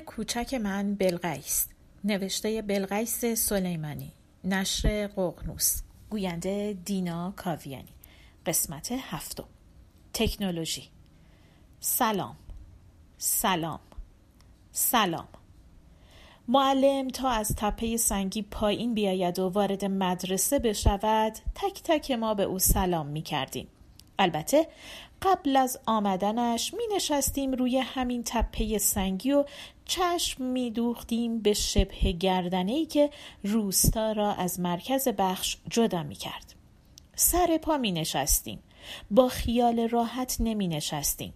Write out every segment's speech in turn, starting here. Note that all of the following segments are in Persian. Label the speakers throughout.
Speaker 1: کوچک من بلغیس. نوشته بلغیس سلیمانی. نشر ققنوس گوینده دینا کاویانی. قسمت هفتم. تکنولوژی. سلام. سلام. سلام. معلم تا از تپه سنگی پایین بیاید و وارد مدرسه بشود تک تک ما به او سلام می کردیم. البته قبل از آمدنش می نشستیم روی همین تپه سنگی و چشم می دوختیم به شبه گردنه ای که روستا را از مرکز بخش جدا می کرد. سر پا می نشستیم. با خیال راحت نمی نشستیم.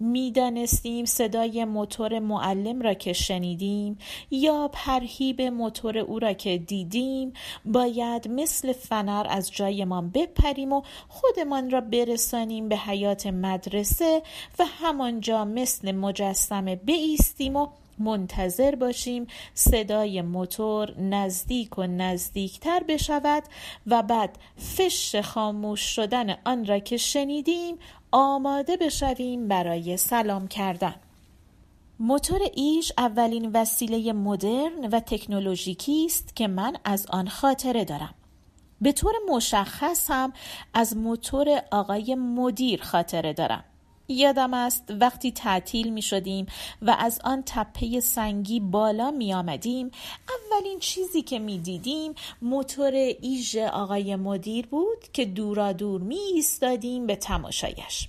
Speaker 1: می‌دانستیم صدای موتور معلم را که شنیدیم یا پرهیب موتور او را که دیدیم باید مثل فنر از جایمان بپریم و خودمان را برسانیم به حیات مدرسه و همانجا مثل مجسمه بیستیم و منتظر باشیم. صدای موتور نزدیک و نزدیکتر بشود و بعد فش خاموش شدن آن را که شنیدیم آماده بشویم برای سلام کردن. موتور ایش اولین وسیله مدرن و تکنولوژیکی است که من از آن خاطره دارم. به طور مشخص هم از موتور آقای مدیر خاطره دارم. یادم است وقتی تعطیل می شدیم و از آن تپه سنگی بالا می آمدیم اولین چیزی که می دیدیم موتور ایژ آقای مدیر بود که دورا دور می ایستادیم به تماشایش.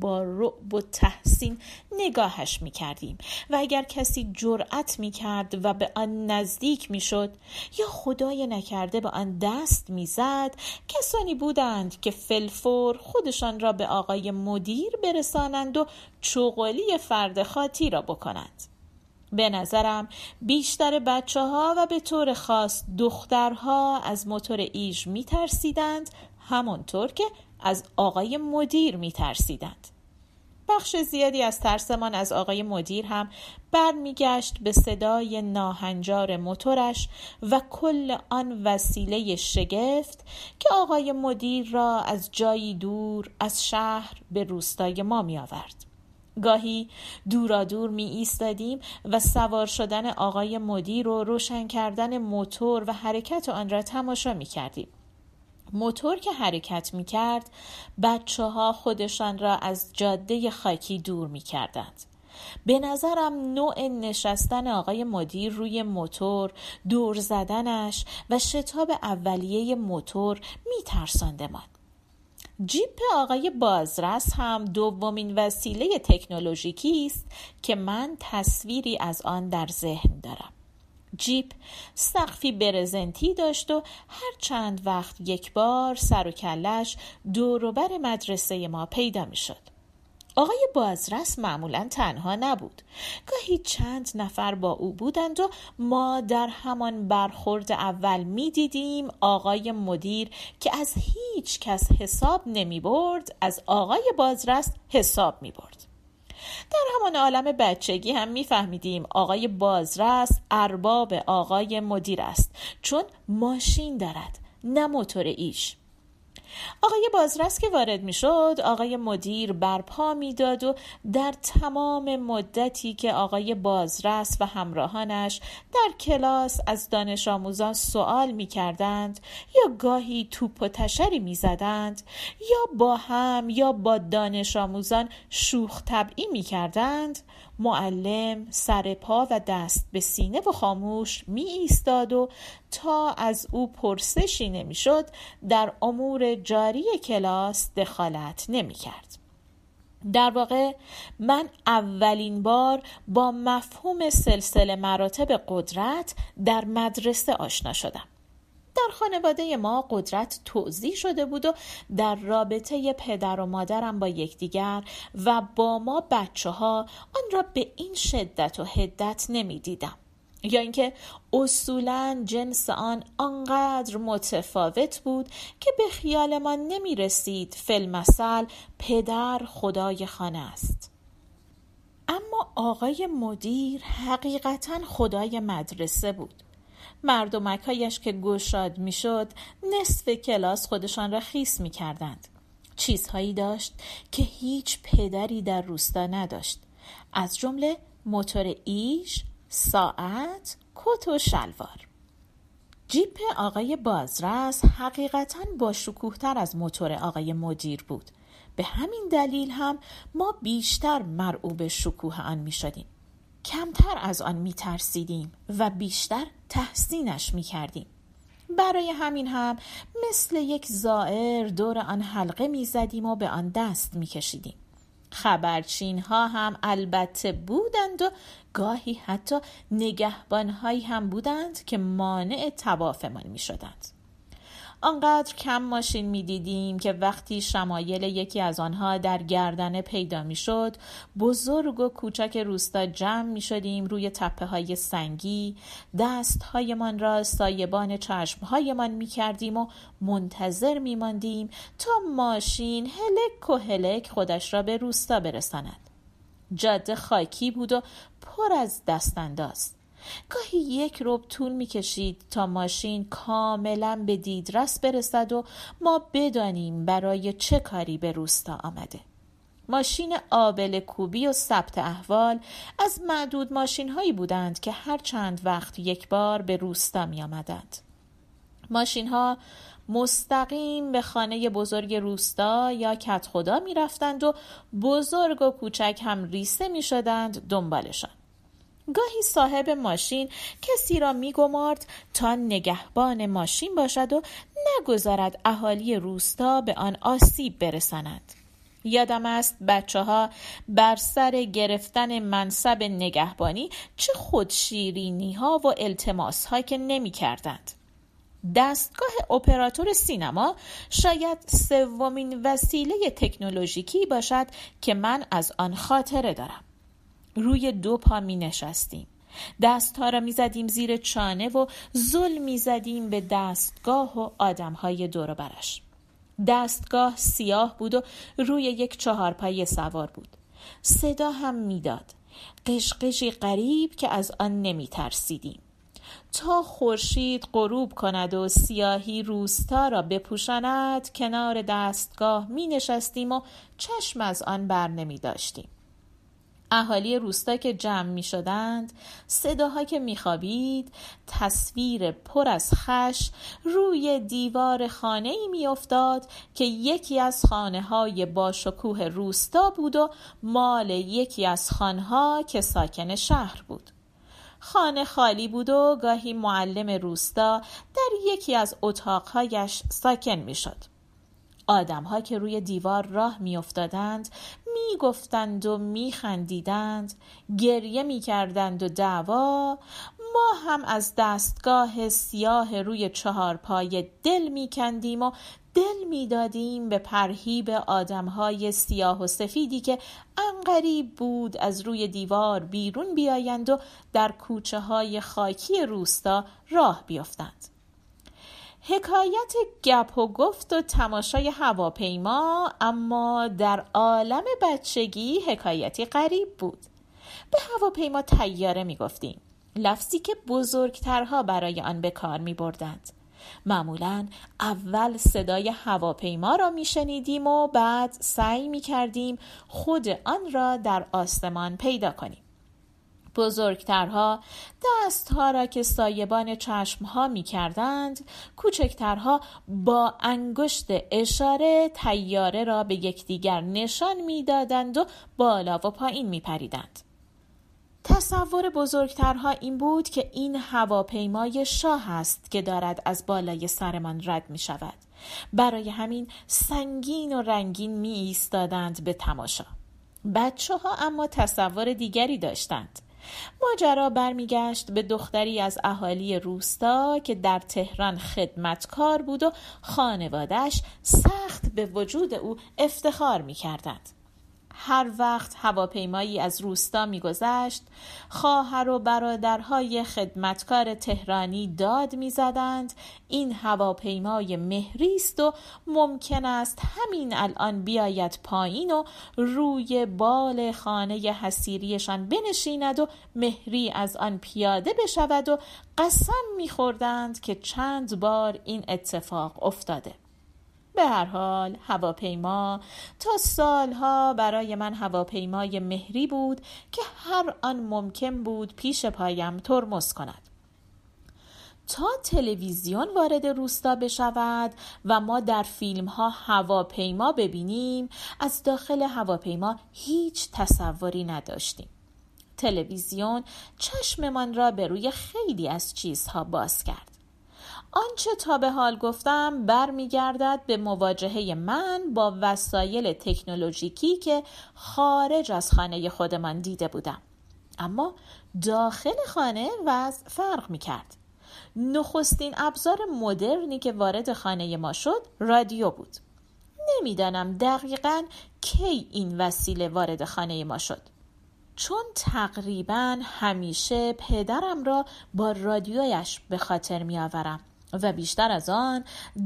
Speaker 1: با رعب و تحسین نگاهش می کردیم و اگر کسی جرأت می کرد و به آن نزدیک می شد یا خدای نکرده به آن دست می زد کسانی بودند که فلفور خودشان را به آقای مدیر برسانند و چوغلی فرد خاطی را بکنند. به نظرم بیشتر بچه ها و به طور خاص دخترها از موتور ایژ می ترسیدند همانطور که از آقای مدیر می ترسیدند. بخش زیادی از ترسمان از آقای مدیر هم برمیگشت به صدای ناهنجار موتورش و کل آن وسیله شگفت که آقای مدیر را از جایی دور از شهر به روستای ما می آورد. گاهی دورا دور می ایستادیم و سوار شدن آقای مدیر و روشن کردن موتور و حرکت آن را تماشا می کردیم. موتور که حرکت می کرد بچه ها خودشان را از جاده خاکی دور می کردند. به نظرم نوع نشستن آقای مدیر روی موتور دور زدنش و شتاب اولیه موتور می ترساندمان. جیپ آقای بازرس هم دومین وسیله تکنولوژیکی است که من تصویری از آن در ذهن دارم. جیپ سقفی برزنتی داشت و هر چند وقت یک بار سر و کلش دوروبر مدرسه ما پیدا می شد. آقای بازرس معمولا تنها نبود گاهی چند نفر با او بودند و ما در همان برخورد اول می دیدیم آقای مدیر که از هیچ کس حساب نمی برد از آقای بازرس حساب می برد در همان عالم بچگی هم میفهمیدیم آقای بازرس ارباب آقای مدیر است چون ماشین دارد نه موتور ایش. آقای بازرس که وارد می شد آقای مدیر برپا می‌داد و در تمام مدتی که آقای بازرس و همراهانش در کلاس از دانش آموزان سوال می کردند یا گاهی توپ و تشری می زدند یا با هم یا با دانش آموزان شوخ طبعی می کردند معلم سر پا و دست به سینه و خاموش می ایستاد و تا از او پرسشی نمی‌شد در امور جاری کلاس دخالت نمی کرد. در واقع من اولین بار با مفهوم سلسله مراتب قدرت در مدرسه آشنا شدم. در خانواده ما قدرت توضیح شده بود و در رابطه پدر و مادرم با یکدیگر و با ما بچه ها آن را به این شدت و هدت نمی دیدم. یا اینکه اصولا جنس آن آنقدر متفاوت بود که به خیالمان نمی رسید فلمسل پدر خدای خانه است اما آقای مدیر حقیقتا خدای مدرسه بود مردمکهایش که گشاد می‌شد نصف کلاس خودشان را خیس می کردند. چیزهایی داشت که هیچ پدری در روستا نداشت از جمله موتور ایش ساعت کت و شلوار جیپ آقای بازرس حقیقتا با شکوهتر از موتور آقای مدیر بود به همین دلیل هم ما بیشتر مرعوب شکوه آن می شدیم. کمتر از آن می ترسیدیم و بیشتر تحسینش می کردیم. برای همین هم مثل یک زائر دور آن حلقه می زدیم و به آن دست می کشیدیم. خبرچین ها هم البته بودند و گاهی حتی نگهبان هایی هم بودند که مانع توافمان می شدند. آنقدر کم ماشین می دیدیم که وقتی شمایل یکی از آنها در گردنه پیدا می شد بزرگ و کوچک روستا جمع می شدیم روی تپه های سنگی دست هایمان را سایبان چشم هایمان می کردیم و منتظر می ماندیم تا ماشین هلک و هلک خودش را به روستا برساند. جاده خاکی بود و پر از دستانداز. گاهی یک رب طول می کشید تا ماشین کاملا به دیدرس برسد و ما بدانیم برای چه کاری به روستا آمده ماشین آبل کوبی و ثبت احوال از معدود ماشین هایی بودند که هر چند وقت یک بار به روستا می آمدند. ماشین ها مستقیم به خانه بزرگ روستا یا کت خدا می رفتند و بزرگ و کوچک هم ریسه می شدند دنبالشان. گاهی صاحب ماشین کسی را میگمارد تا نگهبان ماشین باشد و نگذارد اهالی روستا به آن آسیب برساند یادم است بچه ها بر سر گرفتن منصب نگهبانی چه خودشیرینی ها و التماس ها که نمی کردند. دستگاه اپراتور سینما شاید سومین وسیله تکنولوژیکی باشد که من از آن خاطره دارم. روی دو پا می نشستیم. دستها را می زدیم زیر چانه و زل می زدیم به دستگاه و آدمهای دور برش. دستگاه سیاه بود و روی یک چهارپایه سوار بود. صدا هم می‌داد قشقشی غریب که از آن نمی ترسیدیم. تا خورشید غروب کند و سیاهی روستا را بپوشاند کنار دستگاه می نشستیم و چشم از آن بر نمی داشتیم. اهالی روستا که جمع می شدند صداها که می خوابید تصویر پر از خش روی دیوار خانه ای می افتاد که یکی از خانه های باشکوه روستا بود و مال یکی از خانها که ساکن شهر بود. خانه خالی بود و گاهی معلم روستا در یکی از اتاقهایش ساکن می شد آدمها که روی دیوار راه میافتادند می‌گفتند و میخندیدند گریه می‌کردند و دعوا. ما هم از دستگاه سیاه روی چهار پای دل میکندیم و دل می‌دادیم به پرهیب آدمهای سیاه و سفیدی که انقریب بود از روی دیوار بیرون بیایند و در کوچه های خاکی روستا راه بیفتند حکایت گپ و گفت و تماشای هواپیما اما در عالم بچگی حکایتی غریب بود. به هواپیما تیاره می گفتیم لفظی که بزرگترها برای آن به کار می بردند معمولا اول صدای هواپیما را می شنیدیم و بعد سعی می کردیم خود آن را در آسمان پیدا کنیم. بزرگترها دستها را که سایبان چشمها می کردند کوچکترها با انگشت اشاره تیاره را به یکدیگر نشان می‌دادند و بالا و پایین می پریدند. تصور بزرگترها این بود که این هواپیمای شاه است که دارد از بالای سرمان رد می شود. برای همین سنگین و رنگین می ایستادند به تماشا. بچه ها اما تصور دیگری داشتند. ماجرا برمیگشت به دختری از اهالی روستا که در تهران خدمتکار بود و خانوادش سخت به وجود او افتخار می کردند. هر وقت هواپیمایی از روستا میگذشت خواهر و برادرهای خدمتکار تهرانی داد می‌زدند این هواپیمای مهری است و ممکن است همین الان بیاید پایین و روی بال خانه حسیریشان بنشیند و مهری از آن پیاده بشود و قسم میخوردند که چند بار این اتفاق افتاده. به هر حال هواپیما تا سالها برای من هواپیمای مهری بود که هر آن ممکن بود پیش پایم ترمز کند. تا تلویزیون وارد روستا بشود و ما در فیلم ها هواپیما ببینیم از داخل هواپیما هیچ تصوری نداشتیم. تلویزیون چشممان را به روی خیلی از چیزها باز کرد. آنچه تا به حال گفتم برمیگردد به مواجهه من با وسایل تکنولوژیکی که خارج از خانه خودمان دیده بودم. اما داخل خانه وضع فرق می کرد نخستین ابزار مدرنی که وارد خانه ما شد رادیو بود. نمی‌دانم دقیقا کی این وسیله وارد خانه ما شد. چون تقریبا همیشه پدرم را با رادیویش به خاطر می آورم و بیشتر از آن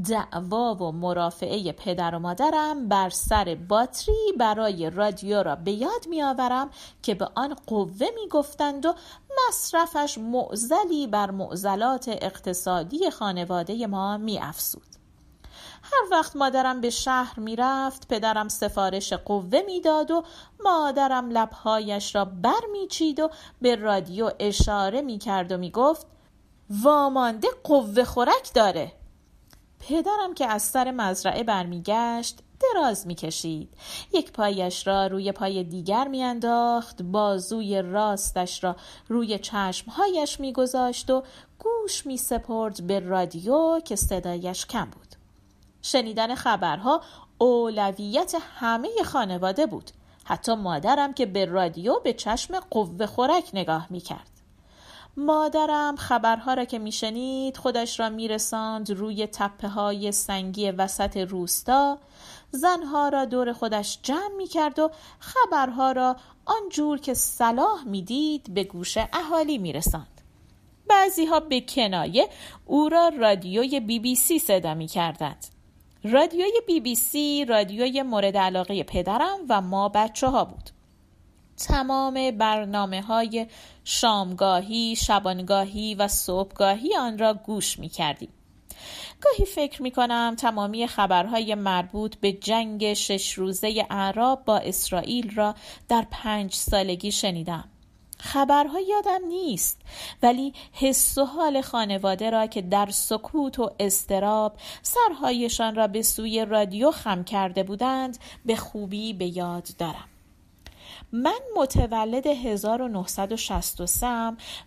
Speaker 1: دعوا و مرافعه پدر و مادرم بر سر باتری برای رادیو را به یاد می آورم که به آن قوه می گفتند و مصرفش معزلی بر معزلات اقتصادی خانواده ما می افسود. هر وقت مادرم به شهر می رفت پدرم سفارش قوه می‌داد و مادرم لبهایش را بر می چید و به رادیو اشاره می کرد و می گفت وامانده قوه خورک داره. پدرم که از سر مزرعه برمیگشت دراز می‌کشید. یک پایش را روی پای دیگر میانداخت بازوی راستش را روی چشمهایش میگذاشت و گوش میسپرد به رادیو که صدایش کم بود. شنیدن خبرها اولویت همه خانواده بود. حتی مادرم که به رادیو به چشم قوه خورک نگاه می‌کرد. مادرم خبرها را که میشنید خودش را میرساند روی تپه های سنگی وسط روستا. زنها را دور خودش جمع می‌کرد و خبرها را آنجور که صلاح می‌دید به گوش اهالی میرساند. بعضی ها به کنایه او را رادیوی بی بی سی صدا می رادیوی بی بی سی رادیوی مورد علاقه پدرم و ما بچه ها بود. تمام برنامه های شامگاهی، شبانگاهی و صبحگاهی آن را گوش می کردیم. گاهی فکر می کنم تمامی خبرهای مربوط به جنگ شش روزه اعراب با اسرائیل را در پنج سالگی شنیدم. خبرها یادم نیست ولی حس و حال خانواده را که در سکوت و استراب سرهایشان را به سوی رادیو خم کرده بودند به خوبی به یاد دارم من متولد 1963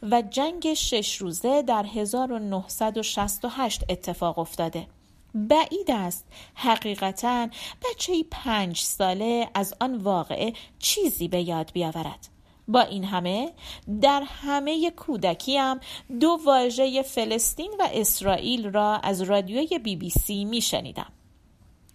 Speaker 1: و جنگ شش روزه در 1968 اتفاق افتاده بعید است حقیقتا بچه پنج ساله از آن واقعه چیزی به یاد بیاورد با این همه در همه کودکیم دو واژه فلسطین و اسرائیل را از رادیوی بی بی سی می شنیدم.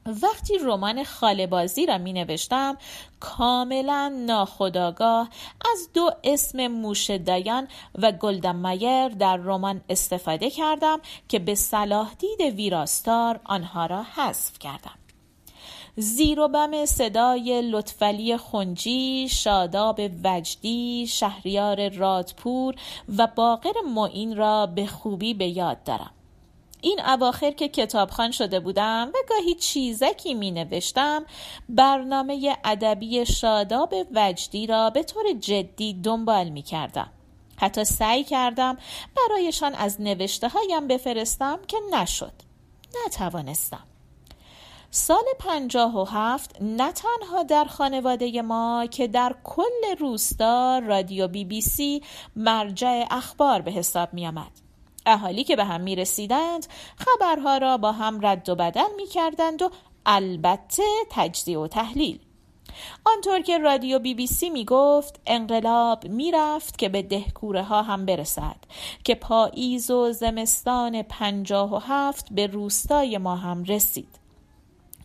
Speaker 1: وقتی رمان خالبازی را می نوشتم کاملا ناخداگاه از دو اسم موش دایان و گلدن مایر در رمان استفاده کردم که به صلاح دید ویراستار آنها را حذف کردم. زیر و بم صدای لطفلی خنجی، شاداب وجدی، شهریار رادپور و باقر معین را به خوبی به یاد دارم. این اواخر که کتابخان شده بودم و گاهی چیزکی می نوشتم برنامه ادبی شاداب وجدی را به طور جدی دنبال می کردم. حتی سعی کردم برایشان از نوشته هایم بفرستم که نشد. نتوانستم. سال پنجاه و هفت نه تنها در خانواده ما که در کل روستا رادیو بی بی سی مرجع اخبار به حساب می آمد. اهالی که به هم می رسیدند خبرها را با هم رد و بدل می کردند و البته تجزیه و تحلیل. آنطور که رادیو بی بی سی می گفت انقلاب می رفت که به دهکوره ها هم برسد که پاییز و زمستان پنجاه و هفت به روستای ما هم رسید.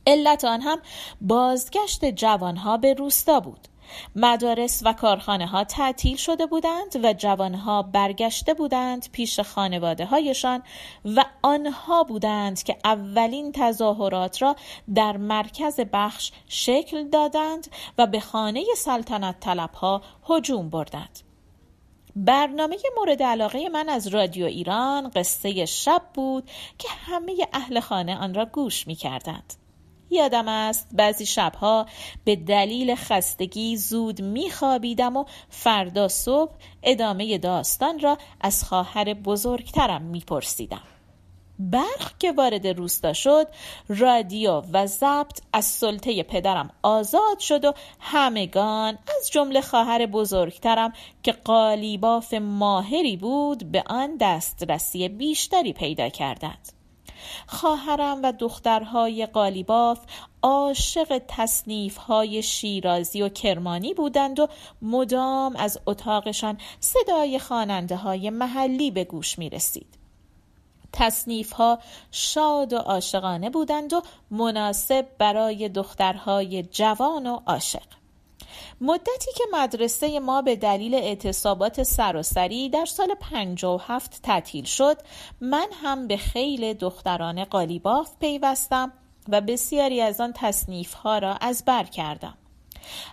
Speaker 1: علت آن هم بازگشت جوانها به روستا بود. مدارس و کارخانه ها تعطیل شده بودند و جوانها برگشته بودند پیش خانواده هایشان و آنها بودند که اولین تظاهرات را در مرکز بخش شکل دادند و به خانه سلطنت طلب ها هجوم بردند. برنامه مورد علاقه من از رادیو ایران قصه شب بود که همه اهل خانه آن را گوش می کردند. یادم است بعضی شبها به دلیل خستگی زود میخوابیدم و فردا صبح ادامه داستان را از خواهر بزرگترم میپرسیدم. برق که وارد روستا شد رادیو و ضبط از سلطه پدرم آزاد شد و همگان از جمله خواهر بزرگترم که قالیباف ماهری بود به آن دسترسی بیشتری پیدا کردند. خواهرم و دخترهای قالیباف عاشق تصنیف های شیرازی و کرمانی بودند و مدام از اتاقشان صدای خواننده های محلی به گوش می رسید. تصنیف ها شاد و عاشقانه بودند و مناسب برای دخترهای جوان و عاشق مدتی که مدرسه ما به دلیل اعتصابات سراسری در سال 57 تعطیل شد من هم به خیل دختران قالیباف پیوستم و بسیاری از آن تصنیف ها را از بر کردم.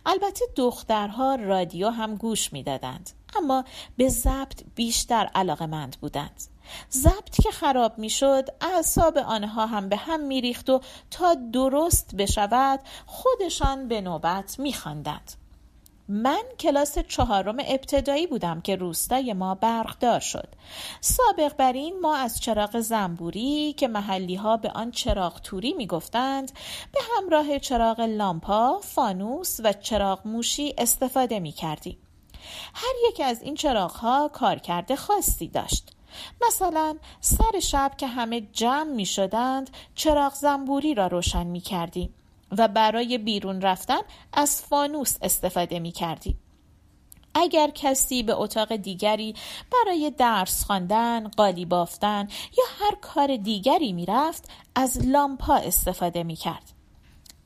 Speaker 1: البته دخترها رادیو هم گوش می‌دادند اما به ضبط بیشتر علاقمند بودند. ضبط که خراب می‌شد اعصاب آنها هم به هم میریخت و تا درست بشود خودشان به نوبت میخواندند. من کلاس چهارم ابتدایی بودم که روستای ما برقدار شد. سابق بر این ما از چراغ زنبوری که محلی ها به آن چراغ توری می گفتند به همراه چراغ لامپا، فانوس و چراغ موشی استفاده می کردیم. هر یک از این چراغ ها کارکرد خاصی داشت. مثلا سر شب که همه جمع می شدند چراغ زنبوری را روشن می کردیم و برای بیرون رفتن از فانوس استفاده می کردیم. اگر کسی به اتاق دیگری برای درس خواندن، قالی بافتن یا هر کار دیگری می‌رفت از لامپا استفاده می کرد.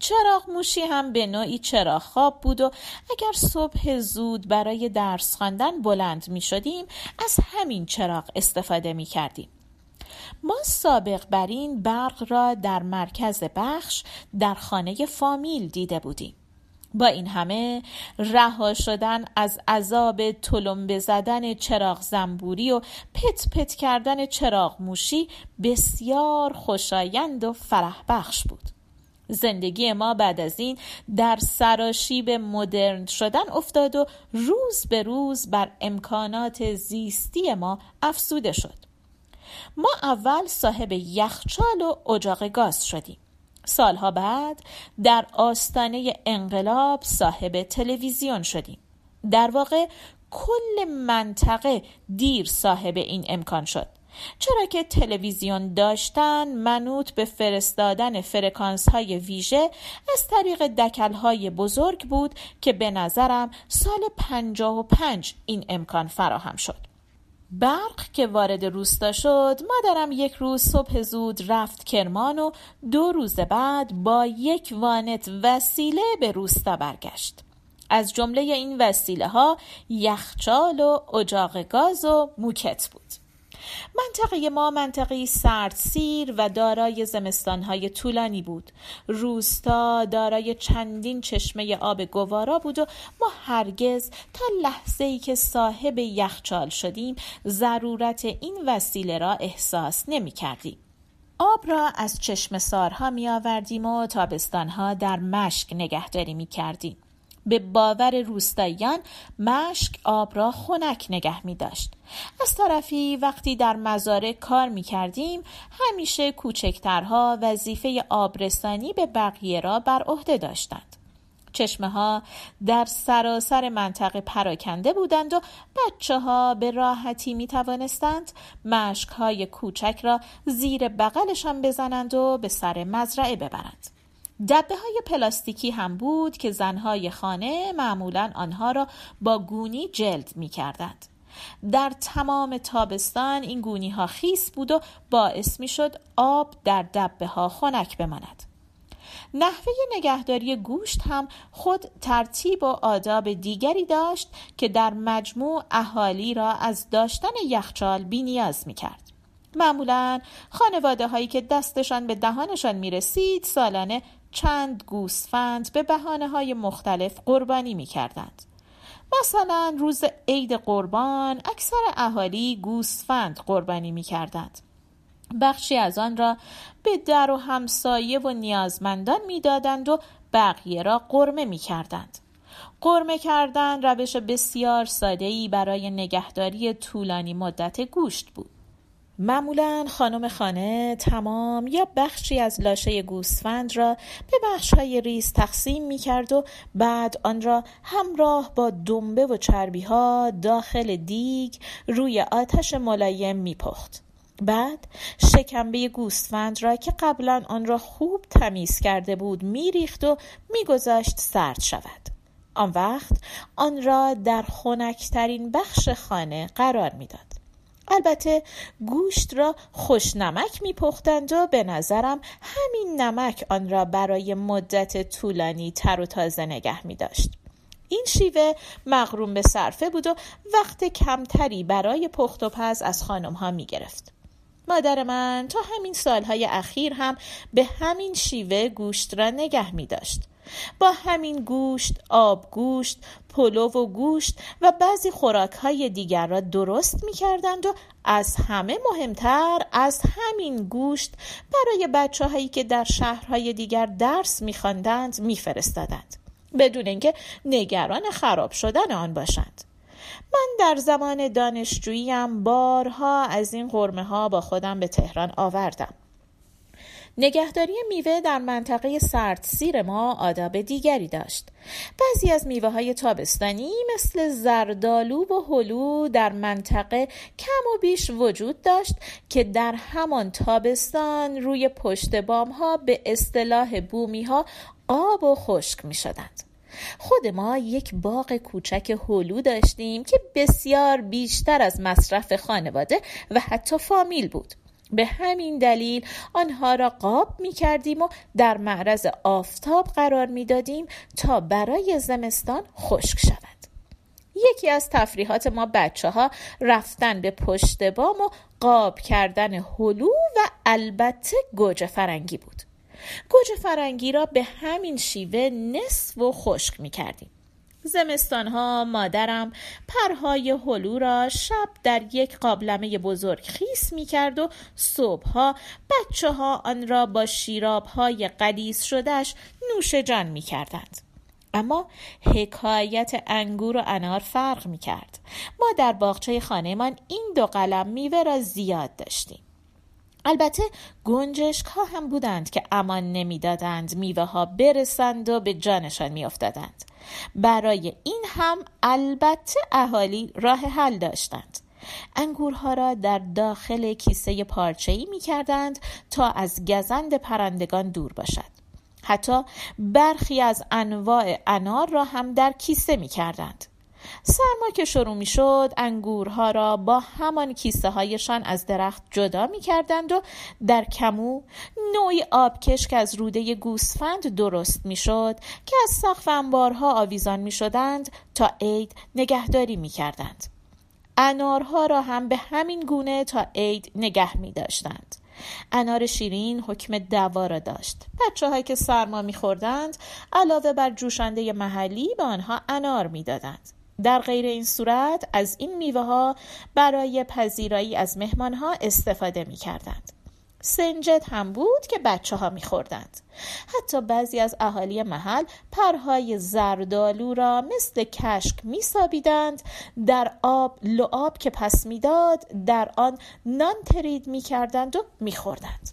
Speaker 1: چراغ موشی هم به نوعی چراغ خواب بود و اگر صبح زود برای درس خواندن بلند می شدیم از همین چراغ استفاده می کردیم. ما سابق بر این برق را در مرکز بخش در خانه فامیل دیده بودیم. با این همه رها شدن از عذاب تلمبه زدن چراغ زنبوری و پت پت کردن چراغ موشی بسیار خوشایند و فرح بخش بود. زندگی ما بعد از این در سراشیب مدرن شدن افتاد و روز به روز بر امکانات زیستی ما افسوده شد. ما اول صاحب یخچال و اجاق گاز شدیم. سالها بعد در آستانه انقلاب صاحب تلویزیون شدیم. در واقع کل منطقه دیر صاحب این امکان شد. چرا که تلویزیون داشتن منوط به فرستادن فرکانس های ویژه از طریق دکل های بزرگ بود که به نظرم سال پنجاه و پنج این امکان فراهم شد. برق که وارد روستا شد مادرم یک روز صبح زود رفت کرمان و دو روز بعد با یک وانت وسیله به روستا برگشت. از جمله این وسیله ها یخچال و اجاق گاز و موکت بود. منطقه ما منطقه سیر و دارای زمستانهای طولانی بود روستا دارای چندین چشمه آب گوارا بود و ما هرگز تا لحظه ای که صاحب یخچال شدیم ضرورت این وسیله را احساس نمی کردیم. آب را از چشم سارها می آوردیم و تابستانها در مشک نگهداری می کردیم. به باور روستاییان مشک آب را خنک نگه می داشت. از طرفی وقتی در مزارع کار می کردیم همیشه کوچکترها وظیفه آبرسانی به بقیه را بر عهده داشتند. چشمه ها در سراسر منطقه پراکنده بودند و بچه ها به راحتی می توانستند مشک های کوچک را زیر بغلشان بزنند و به سر مزرعه ببرند. دبه های پلاستیکی هم بود که زنهای خانه معمولا آنها را با گونی جلد می کردند. در تمام تابستان این گونی ها خیس بود و باعث می شد آب در دبه ها خنک بماند. نحوه نگهداری گوشت هم خود ترتیب و آداب دیگری داشت که در مجموع اهالی را از داشتن یخچال بی نیاز می کرد. معمولا خانواده هایی که دستشان به دهانشان می رسید سالانه چند گوسفند به بحانه های مختلف قربانی می کردند. مثلا روز عید قربان اکثر اهالی گوسفند قربانی می کردند. بخشی از آن را به در و همسایه و نیازمندان می‌دادند و بقیه را قرمه می کردند. قرمه کردن روش بسیار ساده‌ای برای نگهداری طولانی مدت گوشت بود. معمولا خانم خانه تمام یا بخشی از لاشه گوسفند را به بخشهای ریز تقسیم می کرد و بعد آن را همراه با دنبه و چربی ها داخل دیگ روی آتش ملایم می پخت. بعد شکمبه گوسفند را که قبلا آن را خوب تمیز کرده بود میریخت و میگذاشت سرد شود آن وقت آن را در خنکترین بخش خانه قرار می‌داد البته گوشت را خوش نمک میپختند و به نظرم همین نمک آن را برای مدت طولانی تر و تازه نگه می داشت. این شیوه مغروم به صرفه بود و وقت کمتری برای پخت و پز از خانم ها می گرفت. مادر من تا همین سالهای اخیر هم به همین شیوه گوشت را نگه می داشت. با همین گوشت، آب گوشت، پلو و گوشت و بعضی خوراک های دیگر را درست می کردند و از همه مهمتر از همین گوشت برای بچه هایی که در شهرهای دیگر درس می خواندند می فرستادند. بدون اینکه نگران خراب شدن آن باشند. من در زمان دانشجوییم بارها از این قرمه ها با خودم به تهران آوردم. نگهداری میوه در منطقه سیر ما آداب دیگری داشت. بعضی از میوه های تابستانی مثل زردالو و هلو در منطقه کم و بیش وجود داشت که در همان تابستان روی پشت بام ها به اصطلاح بومی ها آب و خشک می شدند. خود ما یک باغ کوچک هلو داشتیم که بسیار بیشتر از مصرف خانواده و حتی فامیل بود به همین دلیل آنها را قاب می کردیم و در معرض آفتاب قرار می دادیم تا برای زمستان خشک شود یکی از تفریحات ما بچه ها رفتن به پشت بام و قاب کردن هلو و البته گوجه فرنگی بود گوجه فرنگی را به همین شیوه نصف و خشک می کردیم. زمستانها مادرم پرهای هلو را شب در یک قابلمه بزرگ خیس می کرد و صبحها بچه ها آن را با شیراب های قلیز شدهش نوش جان می کردند. اما حکایت انگور و انار فرق می کرد. ما در باغچه خانهمان این دو قلم میوه را زیاد داشتیم. البته گنجشک ها هم بودند که امان نمی‌دادند میوه ها برسند و به جانشان میافتادند برای این هم البته اهالی راه حل داشتند. انگورها را در داخل کیسه پارچه‌ای می کردند تا از گزند پرندگان دور باشد. حتی برخی از انواع انار را هم در کیسه می کردند سرما که شروع می شد انگورها را با همان کیسه هایشان از درخت جدا می کردند و در کمو نوعی آبکش که از روده گوسفند درست می شد که از سقف انبارها آویزان می شدند تا عید نگهداری می کردند. انارها را هم به همین گونه تا عید نگه می داشتند. انار شیرین حکم دوا را داشت بچه هایی که سرما میخوردند علاوه بر جوشنده محلی به آنها انار می‌دادند در غیر این صورت از این میوه ها برای پذیرایی از مهمان ها استفاده می کردند. سنجد هم بود که بچه ها می خوردند. حتی بعضی از اهالی محل پرهای زردالو را مثل کشک می سابیدند در آب لعاب که پس می‌داد در آن نان ترید می کردند و می خوردند.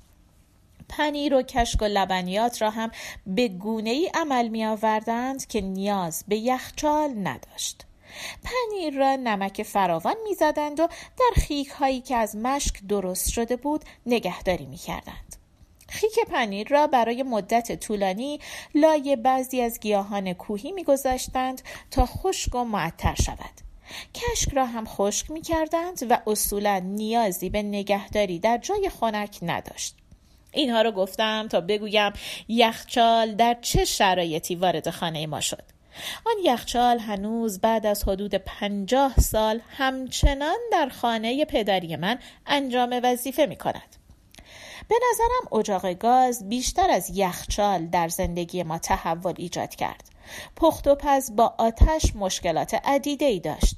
Speaker 1: پنیر و کشک و لبنیات را هم به گونه ای عمل می آوردند که نیاز به یخچال نداشت. پنیر را نمک فراوان می‌زدند و در خیک هایی که از مشک درست شده بود نگهداری می‌کردند. خیک پنیر را برای مدت طولانی لای بعضی از گیاهان کوهی میگذاشتند تا خشک و معطر شود. کشک را هم خشک می کردند و اصولا نیازی به نگهداری در جای خنک نداشت. اینها را گفتم تا بگویم یخچال در چه شرایطی وارد خانه ما شد. آن یخچال هنوز بعد از حدود پنجاه سال همچنان در خانه پدری من انجام وظیفه می کند. به نظرم اجاق گاز بیشتر از یخچال در زندگی ما تحول ایجاد کرد. پخت و پز با آتش مشکلات عدیده ای داشت.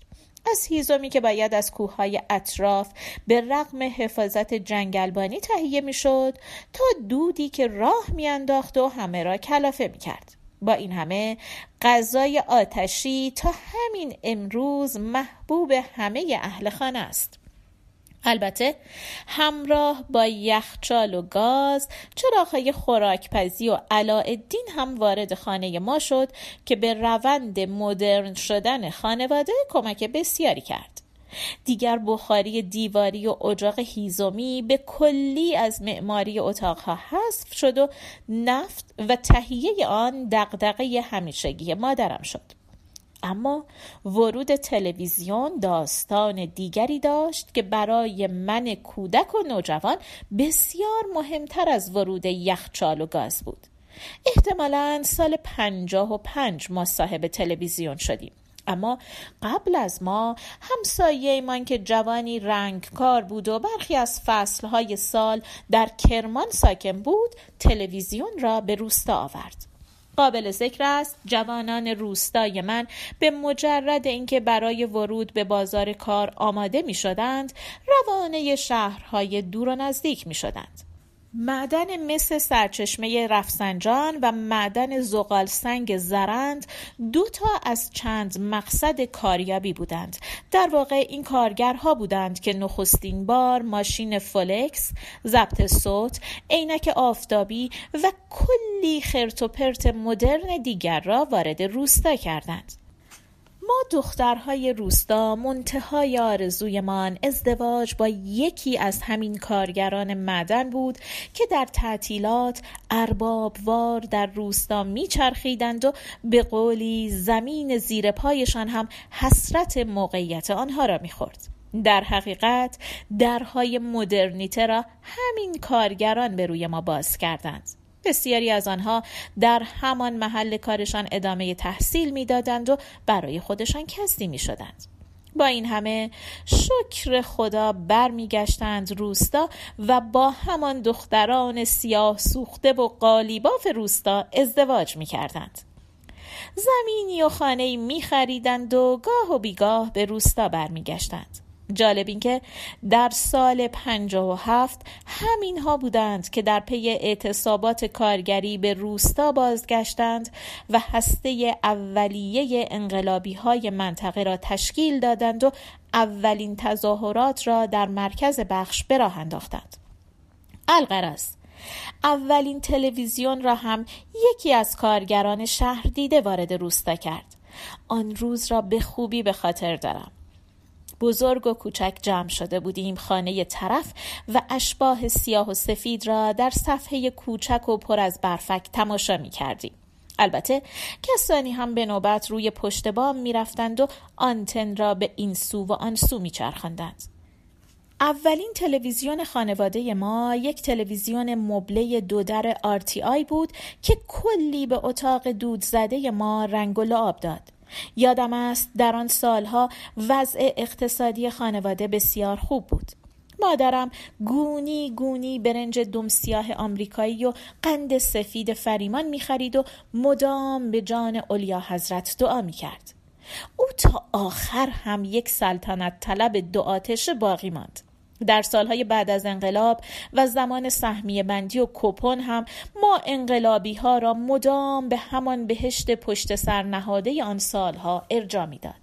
Speaker 1: از هیزومی که باید از کوههای اطراف به رغم حفاظت جنگلبانی تهیه می‌شد تا دودی که راه میانداخت و همه را کلافه می‌کرد با این همه غذای آتشی تا همین امروز محبوب همه اهل خانه است. البته همراه با یخچال و گاز چراغهای خوراکپزی و علاءالدین هم وارد خانه ما شد که به روند مدرن شدن خانواده کمک بسیاری کرد. دیگر بخاری دیواری و اجاق هیزومی به کلی از معماری اتاقها حذف شد و نفت و تهیه آن دغدغه همیشگی مادرم شد. اما ورود تلویزیون داستان دیگری داشت که برای من کودک و نوجوان بسیار مهمتر از ورود یخچال و گاز بود. احتمالا سال پنجاه و پنج ما صاحب تلویزیون شدیم. اما قبل از ما همسایه من که جوانی رنگکار بود و برخی از فصلهای سال در کرمان ساکن بود تلویزیون را به روستا آورد. قابل ذکر است جوانان روستای من به مجرد اینکه برای ورود به بازار کار آماده می شدند روانه شهرهای دور و نزدیک می شدند معدن مس سرچشمه رفسنجان و معدن زغال سنگ زرند دو تا از چند مقصد کاریابی بودند. در واقع این کارگرها بودند که نخستین بار ماشین فولکس ضبط صوت عینک آفتابی و کلی خرت و پرت مدرن دیگر را وارد روستا کردند. ما دخترهای روستا منتهای آرزویمان ازدواج با یکی از همین کارگران معدن بود که در تعطیلات اربابوار در روستا میچرخیدند و به قولی زمین زیر پایشان هم حسرت موقعیت آنها را می‌خورد. در حقیقت درهای مدرنیته را همین کارگران به روی ما باز کردند. بسیاری از آنها در همان محل کارشان ادامه تحصیل می‌دادند و برای خودشان کسی می شدند. با این همه شکر خدا برمیگشتند روستا و با همان دختران سیاه سوخته و قالیباف روستا ازدواج می کردند. زمینی و خانه می خریدند و گاه و بیگاه به روستا برمیگشتند. جالب این که در سال 57 همین ها بودند که در پی اعتصابات کارگری به روستا بازگشتند و هسته اولیه انقلابی های منطقه را تشکیل دادند و اولین تظاهرات را در مرکز بخش به راه انداختند. القرص اولین تلویزیون را هم یکی از کارگران شهر دیده وارد روستا کرد. آن روز را به خوبی به خاطر دارم. بزرگ و کوچک جمع شده بودیم خانه طرف و اشباه سیاه و سفید را در صفحه کوچک و پر از برفک تماشا می کردیم. البته کسانی هم به نوبت روی پشت بام می رفتند و آنتن را به این سو و آن سو می چرخندند. اولین تلویزیون خانواده ما یک تلویزیون مبله دودر آی بود که کلی به اتاق دود زده ما رنگ و لعاب داد. یادم است در آن سالها وضع اقتصادی خانواده بسیار خوب بود. مادرم گونی گونی برنج دم سیاه آمریکایی و قند سفید فریمان می‌خرید و مدام به جان اولیا حضرت دعا می‌کرد. او تا آخر هم یک سلطنت طلب دو آتش باقی ماند. در سالهای بعد از انقلاب و زمان سهمیه بندی و کپون هم ما انقلابی ها را مدام به همان بهشت پشت سر نهاده آن سالها ارجا می‌داد.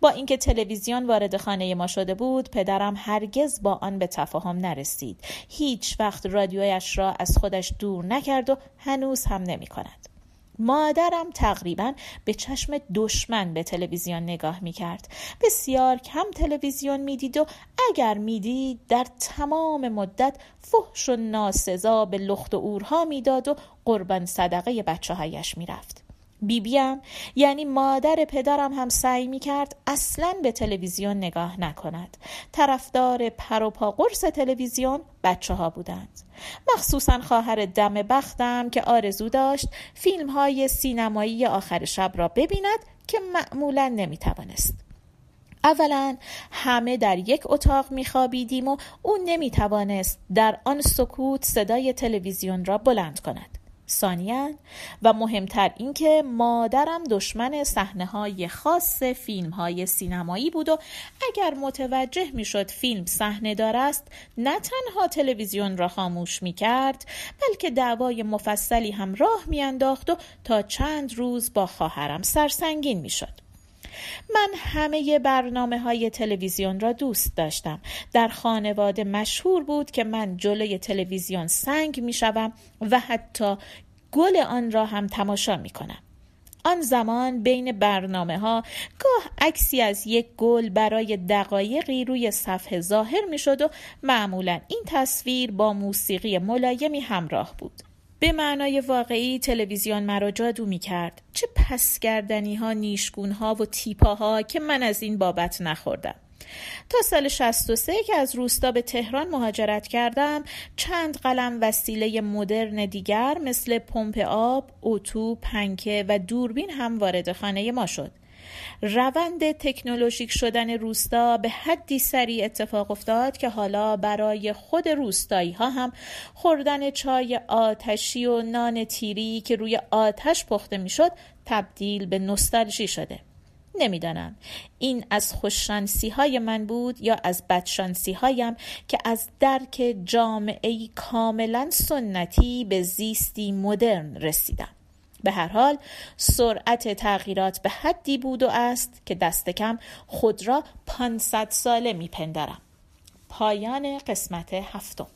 Speaker 1: با اینکه تلویزیون وارد خانه ما شده بود پدرم هرگز با آن به تفاهم نرسید هیچ وقت رادیویش را از خودش دور نکرد و هنوز هم نمی کند. مادرم تقریبا به چشم دشمن به تلویزیون نگاه می کرد. بسیار کم تلویزیون می‌دید و اگر می‌دید در تمام مدت فحش و ناسزا به لخت و اورها می‌داد و قربان صدقه بچه هایش می‌رفت. بیبیم یعنی مادر پدرم هم سعی می کرد اصلا به تلویزیون نگاه نکند. طرفدار پروپا قرص تلویزیون بچه ها بودند. مخصوصا خواهر دم بختم که آرزو داشت فیلم های سینمایی آخر شب را ببیند که معمولا نمی توانست اولا همه در یک اتاق میخوابیدیم و او نمی توانست در آن سکوت صدای تلویزیون را بلند کند. ثانیا. و مهمتر اینکه مادرم دشمن صحنه های خاص فیلم های سینمایی بود و اگر متوجه می‌شد فیلم صحنه دار است نه تنها تلویزیون را خاموش می کرد بلکه دعوای مفصلی هم راه میانداخت و تا چند روز با خواهرم سرسنگین می‌شد. من همه برنامه های تلویزیون را دوست داشتم. در خانواده مشهور بود که من جلوی تلویزیون سنگ می شوم و حتی گل آن را هم تماشا می کنم آن زمان بین برنامه ها گاه عکسی از یک گل برای دقایقی روی صفحه ظاهر می شد و معمولا این تصویر با موسیقی ملایمی همراه بود. به معنای واقعی تلویزیون مرا جادو می کرد چه پسگردنی ها نیشگون ها و تیپاها که من از این بابت نخوردم. تا سال 63 که از روستا به تهران مهاجرت کردم چند قلم وسیله مدرن دیگر مثل پمپ آب، اتو، پنکه و دوربین هم وارد خانه ما شد. روند تکنولوژیک شدن روستا به حدی سریع اتفاق افتاد که حالا برای خود روستایی ها هم خوردن چای آتشی و نان تیری که روی آتش پخته می‌شد تبدیل به نستالژی شده. نمی‌دانم این از خوششانسی های من بود یا از بدشانسی هایم که از درک جامعه کاملا سنتی به زیستی مدرن رسیدم. به هر حال سرعت تغییرات به حدی بود و است که دست کم خود را 500 ساله میپندارم. پایان قسمت هفتم.